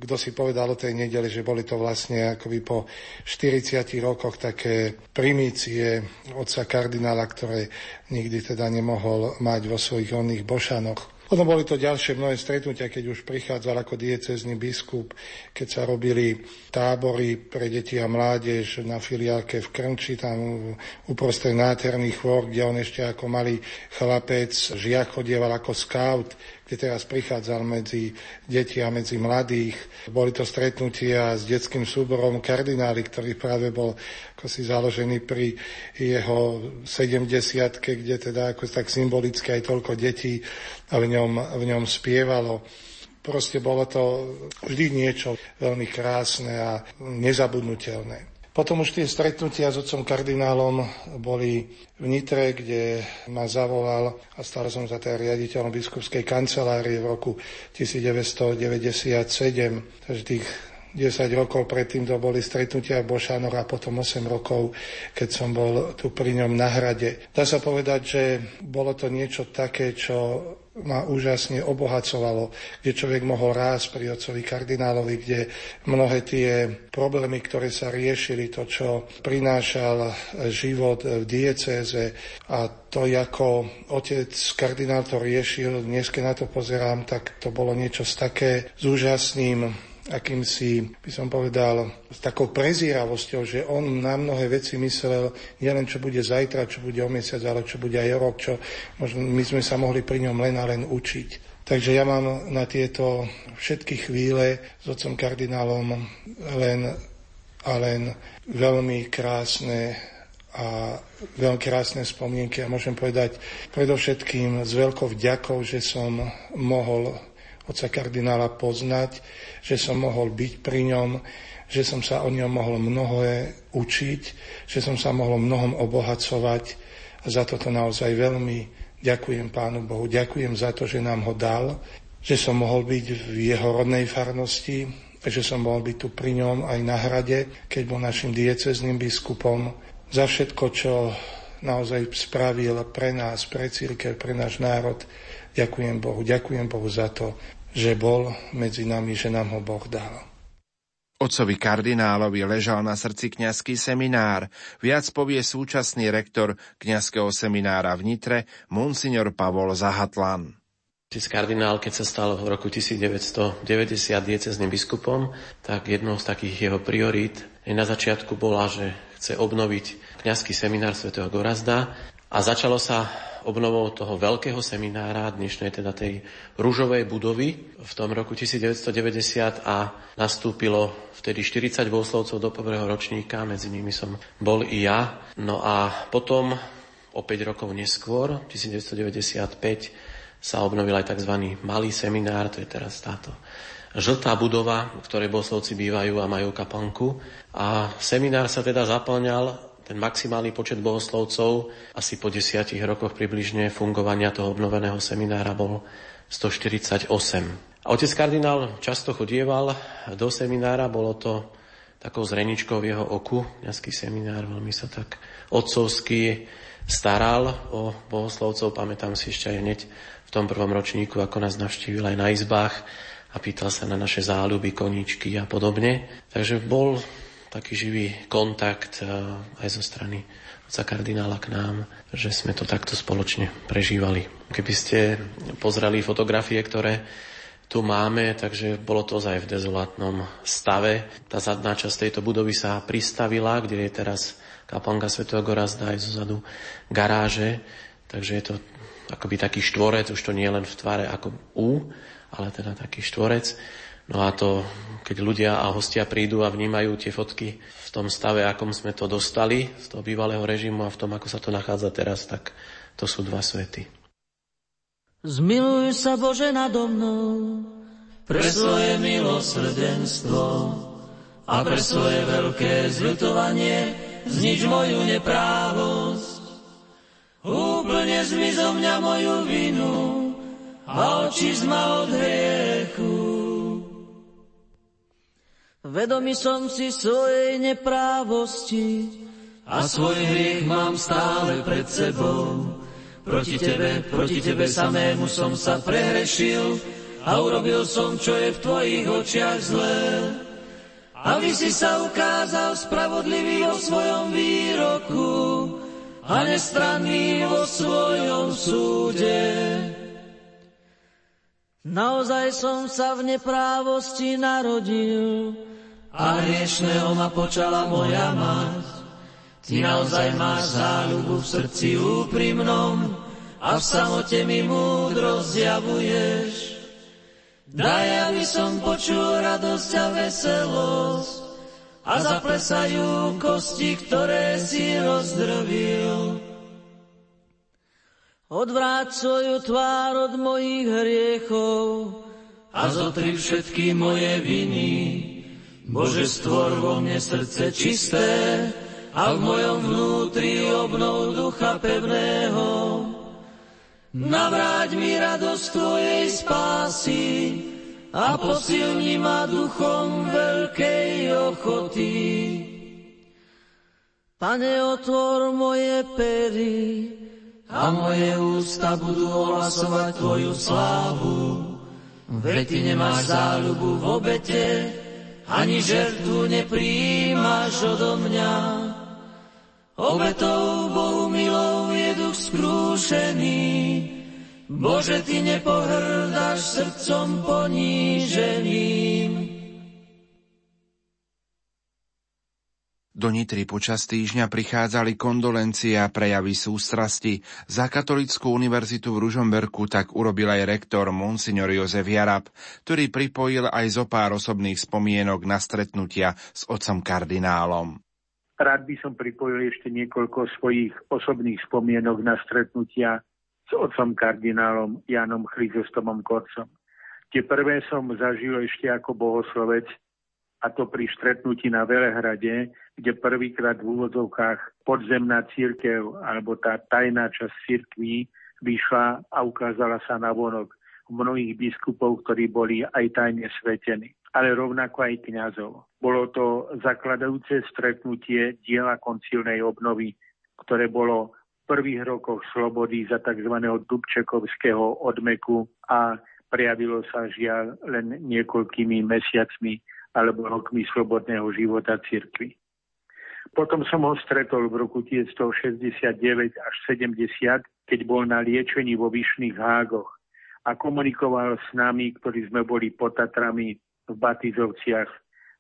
kto si povedal o tej nedeli, že boli to vlastne akoby po 40 rokoch také primície otca kardinála, ktoré nikdy teda nemohol mať vo svojich onných bošanoch. Potom boli to ďalšie mnohé stretnutia, keď už prichádzal ako diecezný biskup, keď sa robili tábory pre deti a mládež na filiálke v Krnči, tam uprostred nádherných chôr, kde on ešte ako malý chlapec, žiak chodieval ako scout, kde teraz prichádzal medzi deti a medzi mladých. Boli to stretnutia s detským súborom kardináli, ktorý práve bol ako si založený pri jeho 70 kde teda ako tak symbolicky aj toľko detí v ňom, v ňom spievalo. Proste bolo to vždy niečo veľmi krásne a nezabudnutelné. Potom už tie stretnutia s otcom kardinálom boli v Nitre, kde ma zavolal a stal som sa teda riaditeľom biskupskej kancelárie v roku 1997. Takže tých 10 rokov predtým to boli stretnutia v Bošanoch a potom 8 rokov, keď som bol tu pri ňom na hrade. Dá sa povedať, že bolo to niečo také, čo ma úžasne obohacovalo, kde človek mohol rásť pri otcovi kardinálovi, kde mnohé tie problémy, ktoré sa riešili, to, čo prinášal život v diecéze a to, ako otec kardinál to riešil, dnes keď na to pozerám, tak to bolo niečo z také s úžasným akýmsi, by som povedal, s takou prezíravosťou, že on na mnohé veci myslel nielen čo bude zajtra, čo bude o mesiac, ale čo bude aj rok, čo možno my sme sa mohli pri ňom len a len učiť. Takže ja mám na tieto všetky chvíle s otcom kardinálom len a len veľmi krásne a veľmi krásne spomienky a môžem povedať predovšetkým s veľkou vďakou, že som mohol oca kardinála poznať, že som mohol byť pri ňom, že som sa o ňom mohol mnohé učiť, že som sa mohol mnohom obohacovať a za toto naozaj veľmi ďakujem Pánu Bohu. Ďakujem za to, že nám ho dal, že som mohol byť v jeho rodnej farnosti, že som mohol byť tu pri ňom aj na hrade, keď bol našim diecezným biskupom. Za všetko, čo naozaj spravil pre nás, pre církev, pre náš národ. Ďakujem Bohu, ďakujem Bohu za to, že bol medzi nami, že nám ho Boh dal. Otcovi kardinálovi ležal na srdci kňazský seminár. Viac povie súčasný rektor kňazského seminára v Nitre, monsignor Pavol Zahatlan. Otec kardinál, keď sa stal v roku 1990 diecezným biskupom, tak jednou z takých jeho priorít na začiatku bola, že chce obnoviť kňazský seminár svätého Gorazda a začalo sa obnovou toho veľkého seminára, dnešnej teda tej rúžovej budovy v tom roku 1990 a nastúpilo vtedy 40 bohoslovcov do prvého ročníka, medzi nimi som bol i ja. No a potom o 5 rokov neskôr, 1995, sa obnovil aj tzv. malý seminár, to je teraz táto žltá budova, v ktorej bohoslovci bývajú a majú kapanku. A seminár sa teda zaplňal ten maximálny počet bohoslovcov asi po desiatich rokoch približne fungovania toho obnoveného seminára bol 148. A otec kardinál často chodieval do seminára, bolo to takou zreničkou v jeho oku, kniazský seminár, veľmi sa tak otcovsky staral o bohoslovcov. Pamätám si ešte aj hneď v tom prvom ročníku, ako nás navštívil aj na izbách a pýtal sa na naše záľuby, koníčky a podobne. Takže bol taký živý kontakt eh, aj zo strany oca kardinála k nám, že sme to takto spoločne prežívali. Keby ste pozreli fotografie, ktoré tu máme, takže bolo to aj v dezolátnom stave. Tá zadná časť tejto budovy sa pristavila, kde je teraz kaplnka Svetého Gorazda aj zozadu garáže, takže je to akoby taký štvorec, už to nie len v tvare ako U, ale teda taký štvorec. No a to, keď ľudia a hostia prídu a vnímajú tie fotky v tom stave, akom sme to dostali z toho bývalého režimu a v tom, ako sa to nachádza teraz, tak to sú dva svety. Zmiluj sa Bože nado mnou pre svoje milosrdenstvo a pre svoje veľké zľutovanie znič moju neprávosť. Úplne zmiz zo mňa moju vinu a oči ma od hriechu. Vedomý som si svojej neprávosti a svoj hriech mám stále pred sebou. Proti tebe, proti tebe samému som sa prehrešil a urobil som, čo je v tvojich očiach zlé. Aby si sa ukázal spravodlivý vo svojom výroku a nestranný vo svojom súde. Naozaj som sa v neprávosti narodil, a hriešného ma počala moja mať. Ty naozaj máš záľubu v srdci úprimnom a v samote mi múdro zjavuješ. Daj, aby som počul radosť a veselosť a zaplesajú kosti, ktoré si rozdrvil. Odvráť svoju tvár od mojich hriechov a zotri všetky moje viny Bože, stvor vo mne srdce čisté a v mojom vnútri obnov ducha pevného. Navráť mi radosť Tvojej spásy a posilni ma duchom veľkej ochoty. Pane, otvor moje pery a moje ústa budú ohlasovať Tvoju slávu. Veď Ty nemáš záľubu v obete, ani žertu nepríjimaš odo mňa. Obetou Bohu milou je duch skrúšený, Bože, Ty nepohrdáš srdcom poníženým. Do Nitry počas týždňa prichádzali kondolencie a prejavy sústrasti. Za Katolickú univerzitu v Ružomberku tak urobil aj rektor Monsignor Jozef Jarab, ktorý pripojil aj zo pár osobných spomienok na stretnutia s otcom kardinálom. Rád by som pripojil ešte niekoľko svojich osobných spomienok na stretnutia s otcom kardinálom Janom Chryzostomom Korcom. Tie prvé som zažil ešte ako bohoslovec a to pri stretnutí na Velehrade, kde prvýkrát v úvodzovkách podzemná církev alebo tá tajná časť církví vyšla a ukázala sa na vonok mnohých biskupov, ktorí boli aj tajne svetení, ale rovnako aj kňazov. Bolo to zakladajúce stretnutie diela koncilnej obnovy, ktoré bolo v prvých rokoch slobody za tzv. Dubčekovského odmeku a prejavilo sa žiaľ len niekoľkými mesiacmi alebo rokmi slobodného života cirkvi. Potom som ho stretol v roku 1969 až 70, keď bol na liečení vo Vyšných hágoch a komunikoval s nami, ktorí sme boli pod Tatrami v Batizovciach.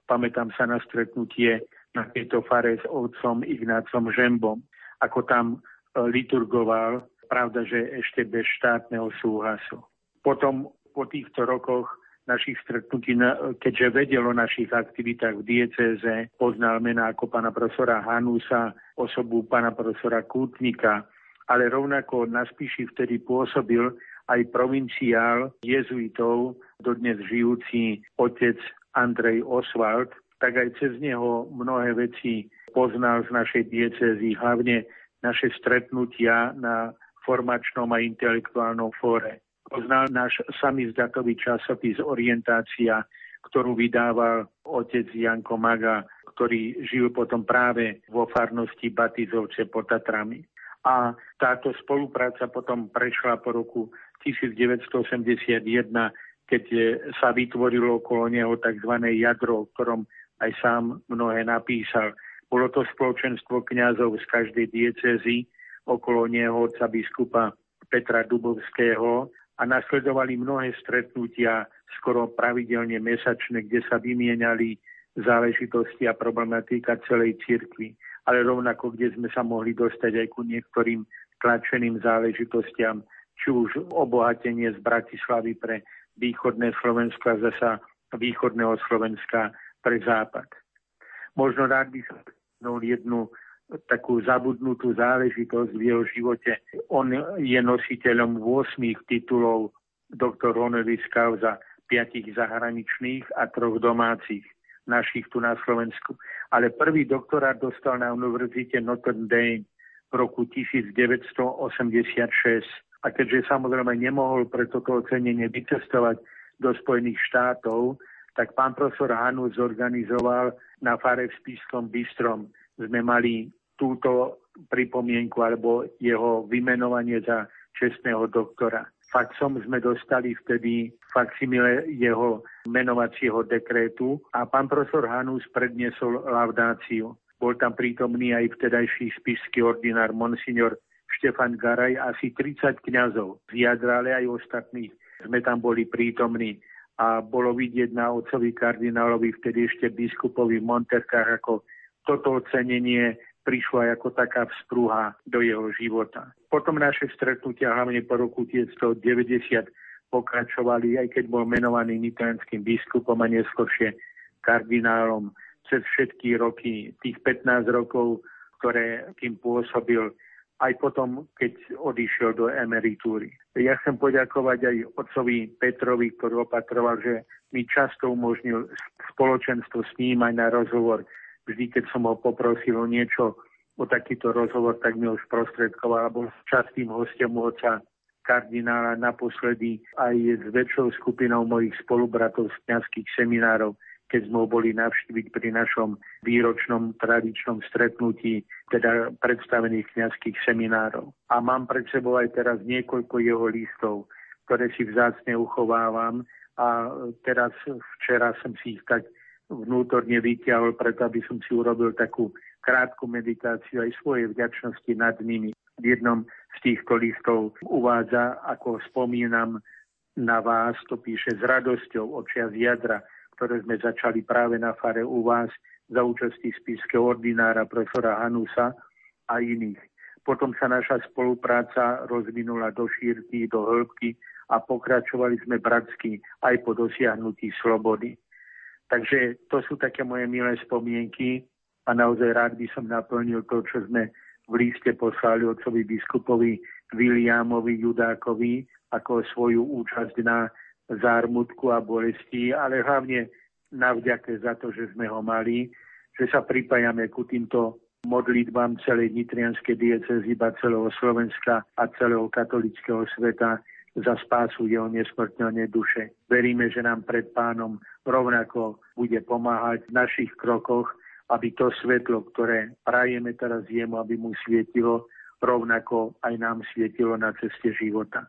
Pamätám sa na stretnutie na tejto fare s otcom Ignácom Žembom, ako tam e, liturgoval, pravda, že ešte bez štátneho súhlasu. Potom po týchto rokoch našich stretnutí, keďže vedel o našich aktivitách v diecéze, poznal mená ako pána profesora Hanusa, osobu pána profesora Kútnika, ale rovnako na Spíši vtedy pôsobil aj provinciál jezuitov, dodnes žijúci otec Andrej Oswald, tak aj cez neho mnohé veci poznal z našej diecezy, hlavne naše stretnutia na formačnom a intelektuálnom fóre poznal náš samizdatový časopis Orientácia, ktorú vydával otec Janko Maga, ktorý žil potom práve vo farnosti Batizovce pod Tatrami. A táto spolupráca potom prešla po roku 1981, keď sa vytvorilo okolo neho tzv. jadro, o ktorom aj sám mnohé napísal. Bolo to spoločenstvo kňazov z každej diecezy, okolo neho otca biskupa Petra Dubovského a nasledovali mnohé stretnutia, skoro pravidelne mesačné, kde sa vymieniali záležitosti a problematika celej cirkvi, ale rovnako, kde sme sa mohli dostať aj ku niektorým tlačeným záležitostiam, či už obohatenie z Bratislavy pre východné Slovensko a zasa východného Slovenska pre západ. Možno rád by som jednu takú zabudnutú záležitosť v jeho živote. On je nositeľom 8 titulov doktor honoris causa, piatich zahraničných a troch domácich, našich tu na Slovensku. Ale prvý doktorát dostal na Univerzite Notre Dame v roku 1986. A keďže samozrejme nemohol pre toto ocenenie vycestovať do Spojených štátov, tak pán profesor Hanu zorganizoval na fare v Spískom Bystrom. Sme mali túto pripomienku alebo jeho vymenovanie za čestného doktora. Faxom sme dostali vtedy faximile jeho menovacieho dekrétu a pán profesor Hanus predniesol laudáciu. Bol tam prítomný aj vtedajší spisský ordinár monsignor Štefan Garaj, asi 30 kňazov z jadra, ale aj ostatných. Sme tam boli prítomní a bolo vidieť na otcovi kardinálovi, vtedy ešte biskupovi Monterkách, ako toto ocenenie prišla ako taká vzprúha do jeho života. Potom naše stretnutia, hlavne po roku 1990, pokračovali, aj keď bol menovaný nitrianským biskupom a neskôršie kardinálom cez všetky roky, tých 15 rokov, ktoré kým pôsobil, aj potom, keď odišiel do emeritúry. Ja chcem poďakovať aj otcovi Petrovi, ktorý opatroval, že mi často umožnil spoločenstvo s ním aj na rozhovor vždy, keď som ho poprosil o niečo, o takýto rozhovor, tak mi ho sprostredkoval, bol častým hostom oca kardinála naposledy aj s väčšou skupinou mojich spolubratov z kniazských seminárov, keď sme ho boli navštíviť pri našom výročnom tradičnom stretnutí, teda predstavených kniazských seminárov. A mám pred sebou aj teraz niekoľko jeho listov, ktoré si vzácne uchovávam a teraz včera som si ich tak vnútorne vyťahol, preto aby som si urobil takú krátku meditáciu aj svoje vďačnosti nad nimi. V jednom z týchto listov uvádza, ako spomínam na vás, to píše s radosťou očia z jadra, ktoré sme začali práve na fare u vás za účasti spískeho ordinára profesora Hanusa a iných. Potom sa naša spolupráca rozvinula do šírky, do hĺbky a pokračovali sme bratsky aj po dosiahnutí slobody. Takže to sú také moje milé spomienky a naozaj rád by som naplnil to, čo sme v líste poslali otcovi biskupovi Williamovi Judákovi ako svoju účasť na zármutku a bolesti, ale hlavne na vďake za to, že sme ho mali, že sa pripájame ku týmto modlitbám celej nitrianskej diecezy, iba celého Slovenska a celého katolického sveta za spásu jeho nesmrteľnej duše. Veríme, že nám pred pánom rovnako bude pomáhať v našich krokoch, aby to svetlo, ktoré prajeme teraz jemu, aby mu svietilo, rovnako aj nám svietilo na ceste života.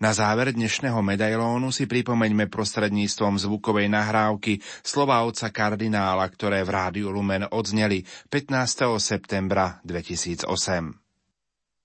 Na záver dnešného medailónu si pripomeňme prostredníctvom zvukovej nahrávky slova otca kardinála, ktoré v Rádiu Lumen odzneli 15. septembra 2008.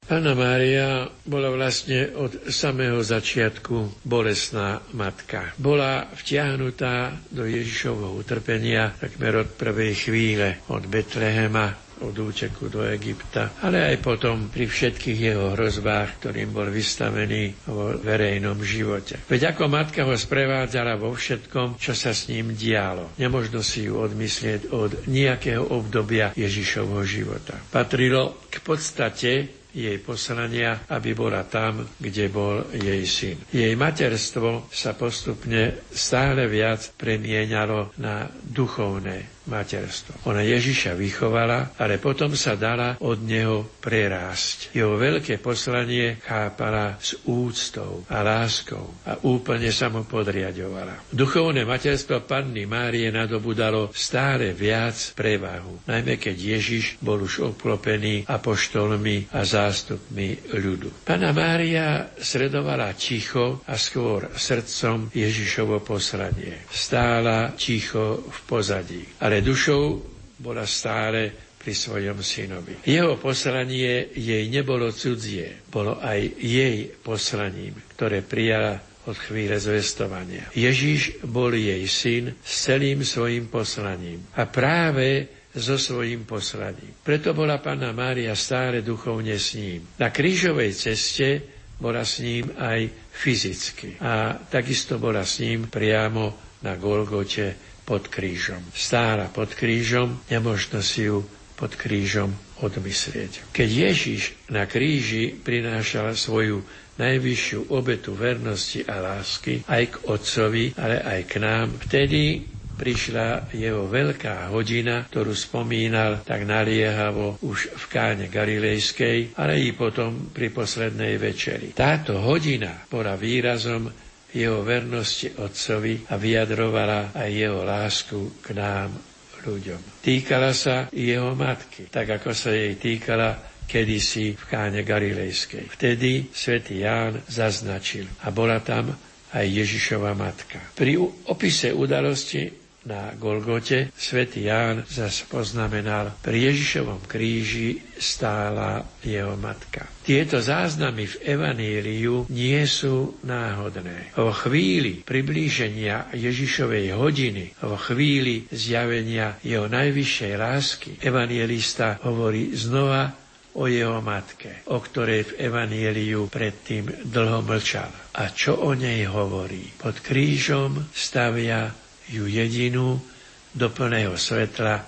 Pána Mária bola vlastne od samého začiatku bolesná matka. Bola vtiahnutá do Ježišovho utrpenia takmer od prvej chvíle, od Betlehema od úteku do Egypta, ale aj potom pri všetkých jeho hrozbách, ktorým bol vystavený vo verejnom živote. Veď ako matka ho sprevádzala vo všetkom, čo sa s ním dialo. Nemožno si ju odmyslieť od nejakého obdobia Ježišovho života. Patrilo k podstate jej poslania, aby bola tam, kde bol jej syn. Jej materstvo sa postupne stále viac premieňalo na duchovné materstvo. Ona Ježiša vychovala, ale potom sa dala od neho prerásť. Jeho veľké poslanie chápala s úctou a láskou a úplne sa mu podriadovala. Duchovné materstvo Panny Márie nadobudalo stále viac prevahu, najmä keď Ježiš bol už obklopený apoštolmi a zástupmi ľudu. Pana Mária sredovala ticho a skôr srdcom Ježišovo poslanie. Stála ticho v pozadí, ale ale dušou bola stále pri svojom synovi. Jeho poslanie jej nebolo cudzie, bolo aj jej poslaním, ktoré prijala od chvíle zvestovania. Ježíš bol jej syn s celým svojim poslaním a práve so svojím poslaním. Preto bola Panna Mária stále duchovne s ním. Na krížovej ceste bola s ním aj fyzicky a takisto bola s ním priamo na Golgote pod krížom. Stála pod krížom, nemožno si ju pod krížom odmyslieť. Keď Ježiš na kríži prinášal svoju najvyššiu obetu vernosti a lásky aj k Otcovi, ale aj k nám, vtedy prišla jeho veľká hodina, ktorú spomínal tak naliehavo už v káne Galilejskej, ale i potom pri poslednej večeri. Táto hodina bola výrazom jeho vernosti Otcovi a vyjadrovala aj jeho lásku k nám, ľuďom. Týkala sa jeho matky, tak ako sa jej týkala kedysi v káne Galilejskej. Vtedy svätý Ján zaznačil a bola tam aj Ježišova matka. Pri opise udalosti na Golgote, svätý Ján zas poznamenal, pri Ježišovom kríži stála jeho matka. Tieto záznamy v Evaníliu nie sú náhodné. Vo chvíli priblíženia Ježišovej hodiny, vo chvíli zjavenia jeho najvyššej lásky, evangelista hovorí znova o jeho matke, o ktorej v Evanieliu predtým dlho mlčal. A čo o nej hovorí? Pod krížom stavia ju jedinú do plného svetla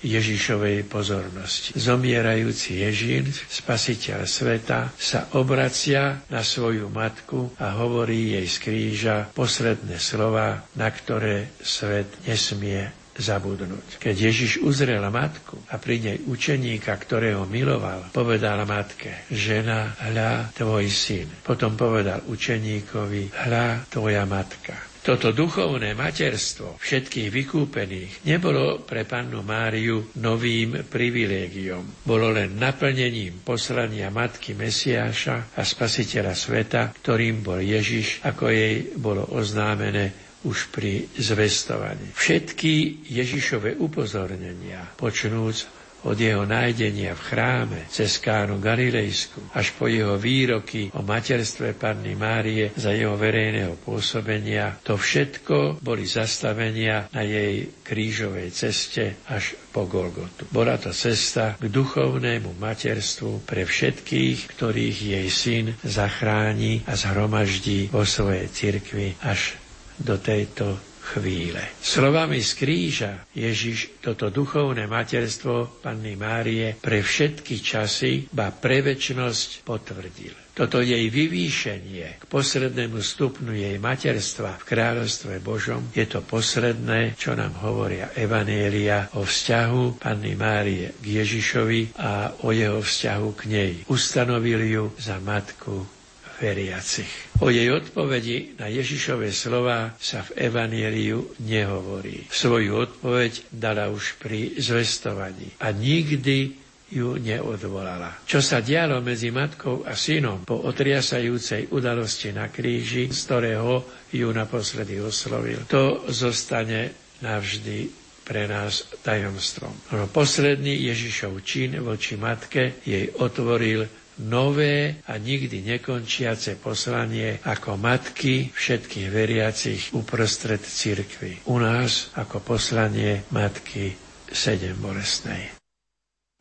Ježišovej pozornosti. Zomierajúci Ježin, spasiteľ sveta, sa obracia na svoju matku a hovorí jej z kríža posledné slova, na ktoré svet nesmie zabudnúť. Keď Ježiš uzrel matku a pri nej učeníka, ktorého miloval, povedal matke, žena, hľa tvoj syn. Potom povedal učeníkovi, hľa tvoja matka. Toto duchovné materstvo všetkých vykúpených nebolo pre pannu Máriu novým privilégiom. Bolo len naplnením poslania matky Mesiáša a spasiteľa sveta, ktorým bol Ježiš, ako jej bolo oznámené už pri zvestovaní. Všetky Ježišove upozornenia, počnúc od jeho nájdenia v chráme cez Kánu Galilejsku až po jeho výroky o materstve Panny Márie za jeho verejného pôsobenia, to všetko boli zastavenia na jej krížovej ceste až po Golgotu. Bola to cesta k duchovnému materstvu pre všetkých, ktorých jej syn zachráni a zhromaždí vo svojej cirkvi až do tejto chvíle. Slovami z kríža Ježiš toto duchovné materstvo Panny Márie pre všetky časy, ba pre väčšnosť potvrdil. Toto jej vyvýšenie k poslednému stupnu jej materstva v kráľovstve Božom je to posledné, čo nám hovoria Evanielia o vzťahu Panny Márie k Ježišovi a o jeho vzťahu k nej. Ustanovil ju za matku veriacich. O jej odpovedi na Ježišové slova sa v Evanieliu nehovorí. Svoju odpoveď dala už pri zvestovaní a nikdy ju neodvolala. Čo sa dialo medzi matkou a synom po otriasajúcej udalosti na kríži, z ktorého ju naposledy oslovil, to zostane navždy pre nás tajomstvom. No posledný Ježišov čin voči matke jej otvoril nové a nikdy nekončiace poslanie ako matky všetkých veriacich uprostred cirkvy. U nás ako poslanie matky sedem bolestnej.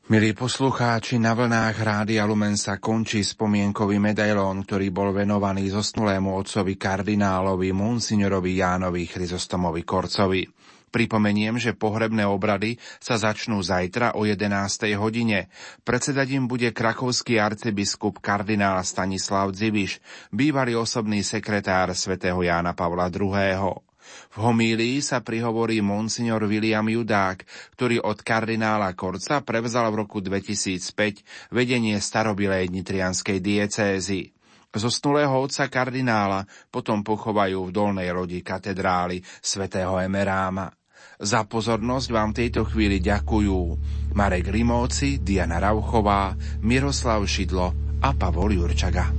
Milí poslucháči, na vlnách Rádia Lumen sa končí spomienkový medailón, ktorý bol venovaný zosnulému otcovi kardinálovi Monsignorovi Jánovi Chryzostomovi Korcovi. Pripomeniem, že pohrebné obrady sa začnú zajtra o 11. hodine. Predsedať im bude krakovský arcibiskup kardinál Stanislav Dziviš, bývalý osobný sekretár svätého Jána Pavla II. V homílii sa prihovorí monsignor William Judák, ktorý od kardinála Korca prevzal v roku 2005 vedenie starobilej nitrianskej diecézy. Zosnulého otca kardinála potom pochovajú v dolnej rodi katedrály svätého Emeráma. Za pozornosť vám v tejto chvíli ďakujú Marek Rimóci, Diana Rauchová, Miroslav Šidlo a Pavol Jurčaga.